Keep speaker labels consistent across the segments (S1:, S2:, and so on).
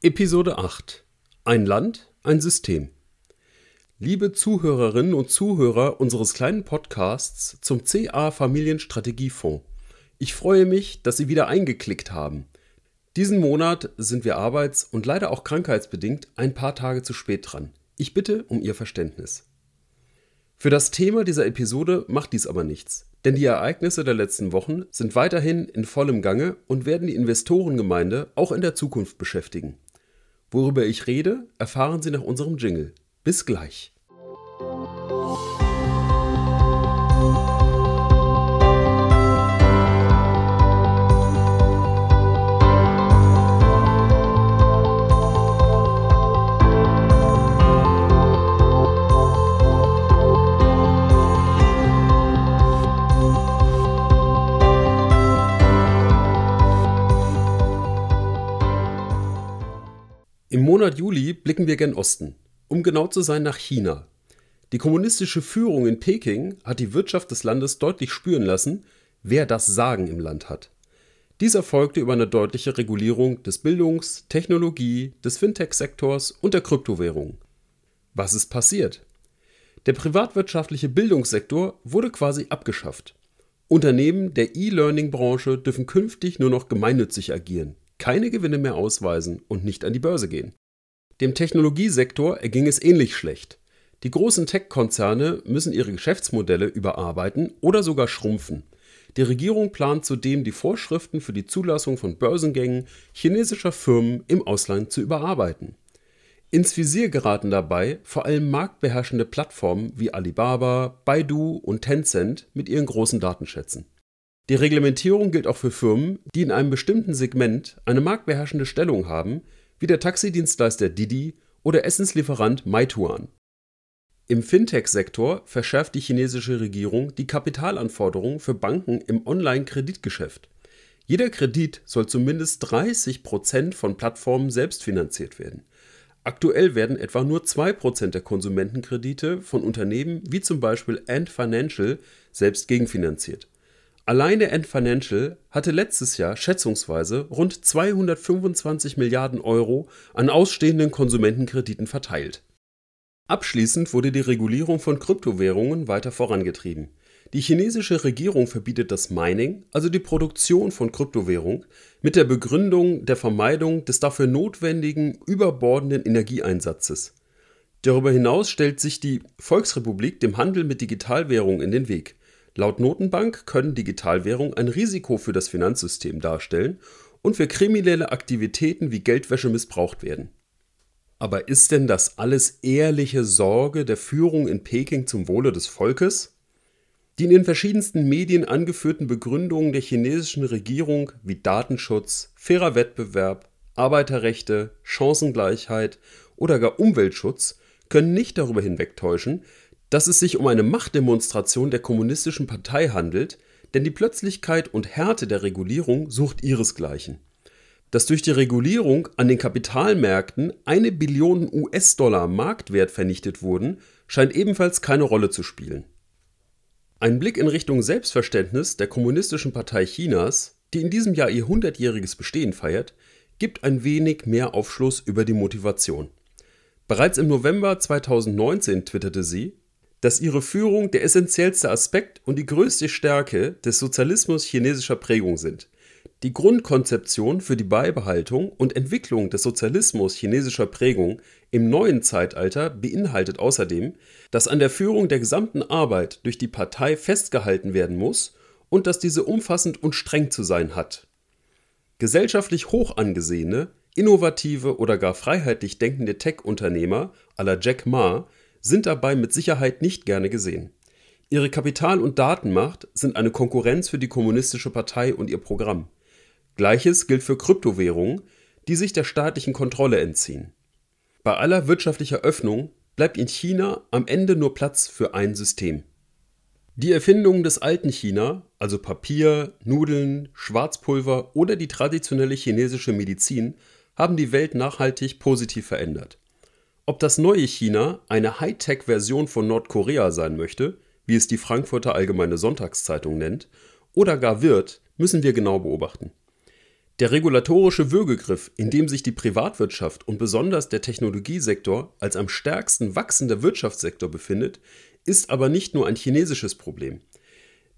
S1: Episode 8 Ein Land, ein System. Liebe Zuhörerinnen und Zuhörer unseres kleinen Podcasts zum CA Familienstrategiefonds. Ich freue mich, dass Sie wieder eingeklickt haben. Diesen Monat sind wir arbeits- und leider auch krankheitsbedingt ein paar Tage zu spät dran. Ich bitte um Ihr Verständnis. Für das Thema dieser Episode macht dies aber nichts, denn die Ereignisse der letzten Wochen sind weiterhin in vollem Gange und werden die Investorengemeinde auch in der Zukunft beschäftigen. Worüber ich rede, erfahren Sie nach unserem Jingle. Bis gleich. Monat Juli blicken wir gen Osten, um genau zu sein nach China. Die kommunistische Führung in Peking hat die Wirtschaft des Landes deutlich spüren lassen, wer das Sagen im Land hat. Dies erfolgte über eine deutliche Regulierung des Bildungs-, Technologie-, des Fintech-Sektors und der Kryptowährungen. Was ist passiert? Der privatwirtschaftliche Bildungssektor wurde quasi abgeschafft. Unternehmen der E-Learning-Branche dürfen künftig nur noch gemeinnützig agieren keine Gewinne mehr ausweisen und nicht an die Börse gehen. Dem Technologiesektor erging es ähnlich schlecht. Die großen Tech-Konzerne müssen ihre Geschäftsmodelle überarbeiten oder sogar schrumpfen. Die Regierung plant zudem, die Vorschriften für die Zulassung von Börsengängen chinesischer Firmen im Ausland zu überarbeiten. Ins Visier geraten dabei vor allem marktbeherrschende Plattformen wie Alibaba, Baidu und Tencent mit ihren großen Datenschätzen. Die Reglementierung gilt auch für Firmen, die in einem bestimmten Segment eine marktbeherrschende Stellung haben, wie der Taxidienstleister Didi oder Essenslieferant Meituan. Im Fintech-Sektor verschärft die chinesische Regierung die Kapitalanforderungen für Banken im Online-Kreditgeschäft. Jeder Kredit soll zumindest 30 Prozent von Plattformen selbst finanziert werden. Aktuell werden etwa nur 2 Prozent der Konsumentenkredite von Unternehmen wie zum Beispiel Ant Financial selbst gegenfinanziert Alleine Ant Financial hatte letztes Jahr schätzungsweise rund 225 Milliarden Euro an ausstehenden Konsumentenkrediten verteilt. Abschließend wurde die Regulierung von Kryptowährungen weiter vorangetrieben. Die chinesische Regierung verbietet das Mining, also die Produktion von Kryptowährung, mit der Begründung der Vermeidung des dafür notwendigen überbordenden Energieeinsatzes. Darüber hinaus stellt sich die Volksrepublik dem Handel mit Digitalwährungen in den Weg Laut Notenbank können Digitalwährungen ein Risiko für das Finanzsystem darstellen und für kriminelle Aktivitäten wie Geldwäsche missbraucht werden. Aber ist denn das alles ehrliche Sorge der Führung in Peking zum Wohle des Volkes? Die in den verschiedensten Medien angeführten Begründungen der chinesischen Regierung wie Datenschutz, fairer Wettbewerb, Arbeiterrechte, Chancengleichheit oder gar Umweltschutz können nicht darüber hinwegtäuschen, dass es sich um eine Machtdemonstration der Kommunistischen Partei handelt, denn die Plötzlichkeit und Härte der Regulierung sucht ihresgleichen. Dass durch die Regulierung an den Kapitalmärkten eine Billion US-Dollar Marktwert vernichtet wurden, scheint ebenfalls keine Rolle zu spielen. Ein Blick in Richtung Selbstverständnis der Kommunistischen Partei Chinas, die in diesem Jahr ihr 100-jähriges Bestehen feiert, gibt ein wenig mehr Aufschluss über die Motivation. Bereits im November 2019 twitterte sie, dass ihre Führung der essentiellste Aspekt und die größte Stärke des Sozialismus chinesischer Prägung sind. Die Grundkonzeption für die Beibehaltung und Entwicklung des Sozialismus chinesischer Prägung im neuen Zeitalter beinhaltet außerdem, dass an der Führung der gesamten Arbeit durch die Partei festgehalten werden muss und dass diese umfassend und streng zu sein hat. Gesellschaftlich hoch angesehene, innovative oder gar freiheitlich denkende Tech-Unternehmer la Jack Ma sind dabei mit Sicherheit nicht gerne gesehen. Ihre Kapital- und Datenmacht sind eine Konkurrenz für die Kommunistische Partei und ihr Programm. Gleiches gilt für Kryptowährungen, die sich der staatlichen Kontrolle entziehen. Bei aller wirtschaftlicher Öffnung bleibt in China am Ende nur Platz für ein System. Die Erfindungen des alten China, also Papier, Nudeln, Schwarzpulver oder die traditionelle chinesische Medizin, haben die Welt nachhaltig positiv verändert. Ob das neue China eine Hightech-Version von Nordkorea sein möchte, wie es die Frankfurter Allgemeine Sonntagszeitung nennt, oder gar wird, müssen wir genau beobachten. Der regulatorische Würgegriff, in dem sich die Privatwirtschaft und besonders der Technologiesektor als am stärksten wachsender Wirtschaftssektor befindet, ist aber nicht nur ein chinesisches Problem.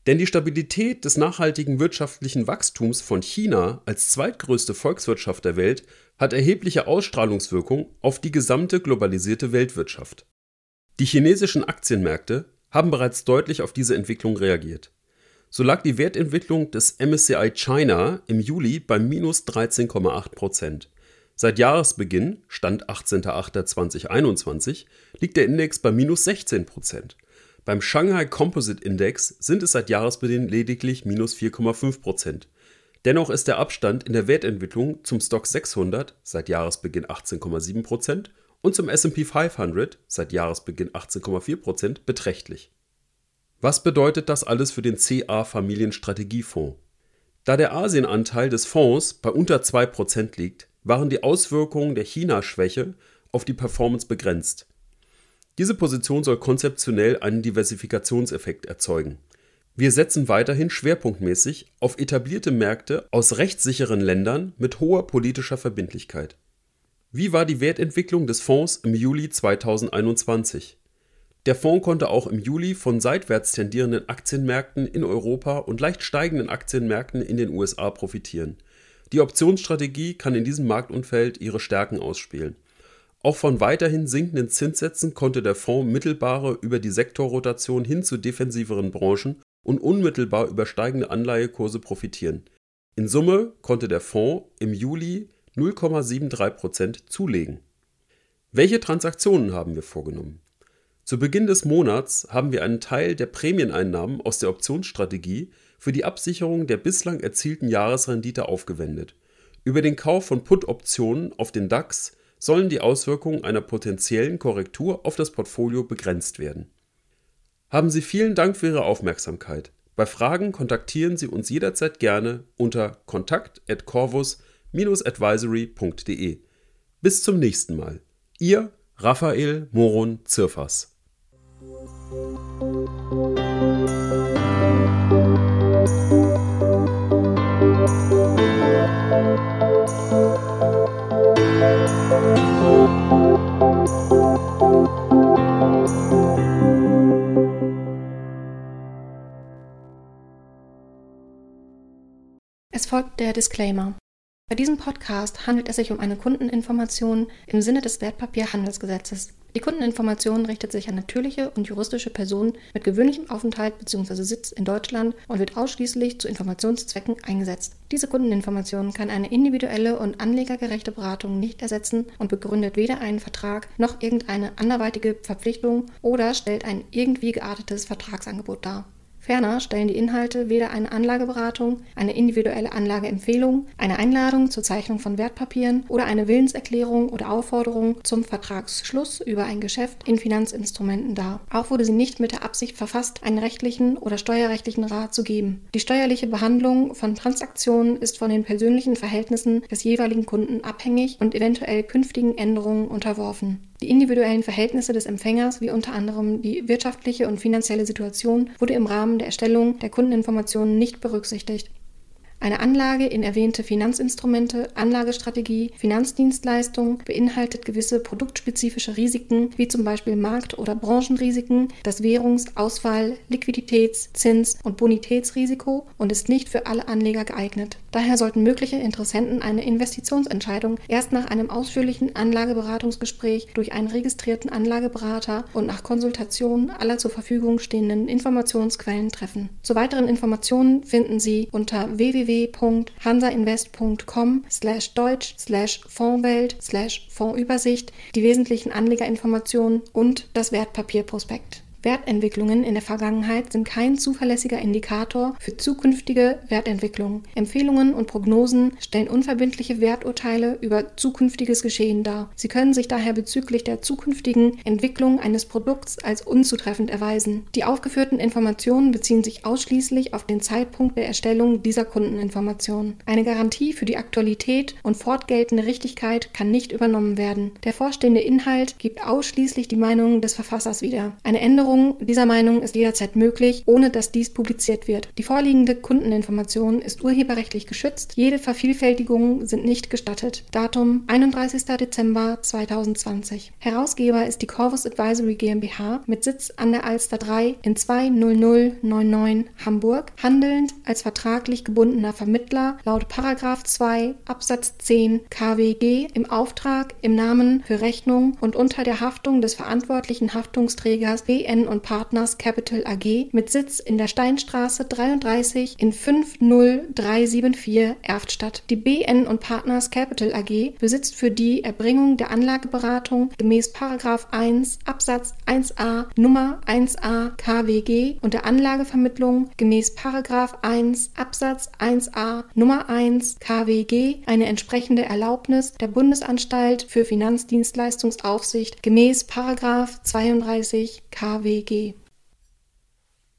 S1: Denn die Stabilität des nachhaltigen wirtschaftlichen Wachstums von China als zweitgrößte Volkswirtschaft der Welt hat erhebliche Ausstrahlungswirkung auf die gesamte globalisierte Weltwirtschaft. Die chinesischen Aktienmärkte haben bereits deutlich auf diese Entwicklung reagiert. So lag die Wertentwicklung des MSCI China im Juli bei minus 13,8 Prozent. Seit Jahresbeginn, Stand 18.08.2021, liegt der Index bei minus 16 Prozent. Beim Shanghai Composite Index sind es seit Jahresbeginn lediglich minus 4,5 Prozent. Dennoch ist der Abstand in der Wertentwicklung zum Stock 600 seit Jahresbeginn 18,7 Prozent und zum SP 500 seit Jahresbeginn 18,4 Prozent beträchtlich. Was bedeutet das alles für den CA Familienstrategiefonds? Da der Asienanteil des Fonds bei unter 2% liegt, waren die Auswirkungen der China-Schwäche auf die Performance begrenzt. Diese Position soll konzeptionell einen Diversifikationseffekt erzeugen. Wir setzen weiterhin schwerpunktmäßig auf etablierte Märkte aus rechtssicheren Ländern mit hoher politischer Verbindlichkeit. Wie war die Wertentwicklung des Fonds im Juli 2021? Der Fonds konnte auch im Juli von seitwärts tendierenden Aktienmärkten in Europa und leicht steigenden Aktienmärkten in den USA profitieren. Die Optionsstrategie kann in diesem Marktumfeld ihre Stärken ausspielen. Auch von weiterhin sinkenden Zinssätzen konnte der Fonds mittelbare über die Sektorrotation hin zu defensiveren Branchen und unmittelbar über steigende Anleihekurse profitieren. In Summe konnte der Fonds im Juli 0,73% zulegen. Welche Transaktionen haben wir vorgenommen? Zu Beginn des Monats haben wir einen Teil der Prämieneinnahmen aus der Optionsstrategie für die Absicherung der bislang erzielten Jahresrendite aufgewendet. Über den Kauf von Put-Optionen auf den DAX sollen die Auswirkungen einer potenziellen Korrektur auf das Portfolio begrenzt werden. Haben Sie vielen Dank für Ihre Aufmerksamkeit. Bei Fragen kontaktieren Sie uns jederzeit gerne unter kontakt@corvus-advisory.de. Bis zum nächsten Mal. Ihr Raphael Moron Zirfas
S2: es folgt der Disclaimer. Bei diesem Podcast handelt es sich um eine Kundeninformation im Sinne des Wertpapierhandelsgesetzes. Die Kundeninformation richtet sich an natürliche und juristische Personen mit gewöhnlichem Aufenthalt bzw. Sitz in Deutschland und wird ausschließlich zu Informationszwecken eingesetzt. Diese Kundeninformation kann eine individuelle und anlegergerechte Beratung nicht ersetzen und begründet weder einen Vertrag noch irgendeine anderweitige Verpflichtung oder stellt ein irgendwie geartetes Vertragsangebot dar. Ferner stellen die Inhalte weder eine Anlageberatung, eine individuelle Anlageempfehlung, eine Einladung zur Zeichnung von Wertpapieren oder eine Willenserklärung oder Aufforderung zum Vertragsschluss über ein Geschäft in Finanzinstrumenten dar. Auch wurde sie nicht mit der Absicht verfasst, einen rechtlichen oder steuerrechtlichen Rat zu geben. Die steuerliche Behandlung von Transaktionen ist von den persönlichen Verhältnissen des jeweiligen Kunden abhängig und eventuell künftigen Änderungen unterworfen. Die individuellen Verhältnisse des Empfängers, wie unter anderem die wirtschaftliche und finanzielle Situation, wurde im Rahmen der Erstellung der Kundeninformationen nicht berücksichtigt. Eine Anlage in erwähnte Finanzinstrumente, Anlagestrategie, Finanzdienstleistung beinhaltet gewisse produktspezifische Risiken, wie zum Beispiel Markt- oder Branchenrisiken, das Währungs-, Ausfall-, Liquiditäts-, Zins- und Bonitätsrisiko und ist nicht für alle Anleger geeignet. Daher sollten mögliche Interessenten eine Investitionsentscheidung erst nach einem ausführlichen Anlageberatungsgespräch durch einen registrierten Anlageberater und nach Konsultation aller zur Verfügung stehenden Informationsquellen treffen. Zu weiteren Informationen finden Sie unter www www.hansainvest.com slash deutsch slash Fondswelt slash Fondsübersicht die wesentlichen Anlegerinformationen und das Wertpapierprospekt. Wertentwicklungen in der Vergangenheit sind kein zuverlässiger Indikator für zukünftige Wertentwicklung. Empfehlungen und Prognosen stellen unverbindliche Werturteile über zukünftiges Geschehen dar. Sie können sich daher bezüglich der zukünftigen Entwicklung eines Produkts als unzutreffend erweisen. Die aufgeführten Informationen beziehen sich ausschließlich auf den Zeitpunkt der Erstellung dieser Kundeninformationen. Eine Garantie für die Aktualität und fortgeltende Richtigkeit kann nicht übernommen werden. Der vorstehende Inhalt gibt ausschließlich die Meinung des Verfassers wieder. Eine Änderung Änderung dieser Meinung ist jederzeit möglich, ohne dass dies publiziert wird. Die vorliegende Kundeninformation ist urheberrechtlich geschützt. Jede Vervielfältigungen sind nicht gestattet. Datum 31. Dezember 2020. Herausgeber ist die Corvus Advisory GmbH mit Sitz an der Alster 3 in 20099 Hamburg, handelnd als vertraglich gebundener Vermittler laut 2 Absatz 10 KWG im Auftrag, im Namen, für Rechnung und unter der Haftung des verantwortlichen Haftungsträgers BN und Partners Capital AG mit Sitz in der Steinstraße 33 in 50374 Erftstadt. Die BN und Partners Capital AG besitzt für die Erbringung der Anlageberatung gemäß 1 Absatz 1a Nummer 1a KWG und der Anlagevermittlung gemäß 1 Absatz 1a Nummer 1 KWG eine entsprechende Erlaubnis der Bundesanstalt für Finanzdienstleistungsaufsicht gemäß 32 KWG. WG.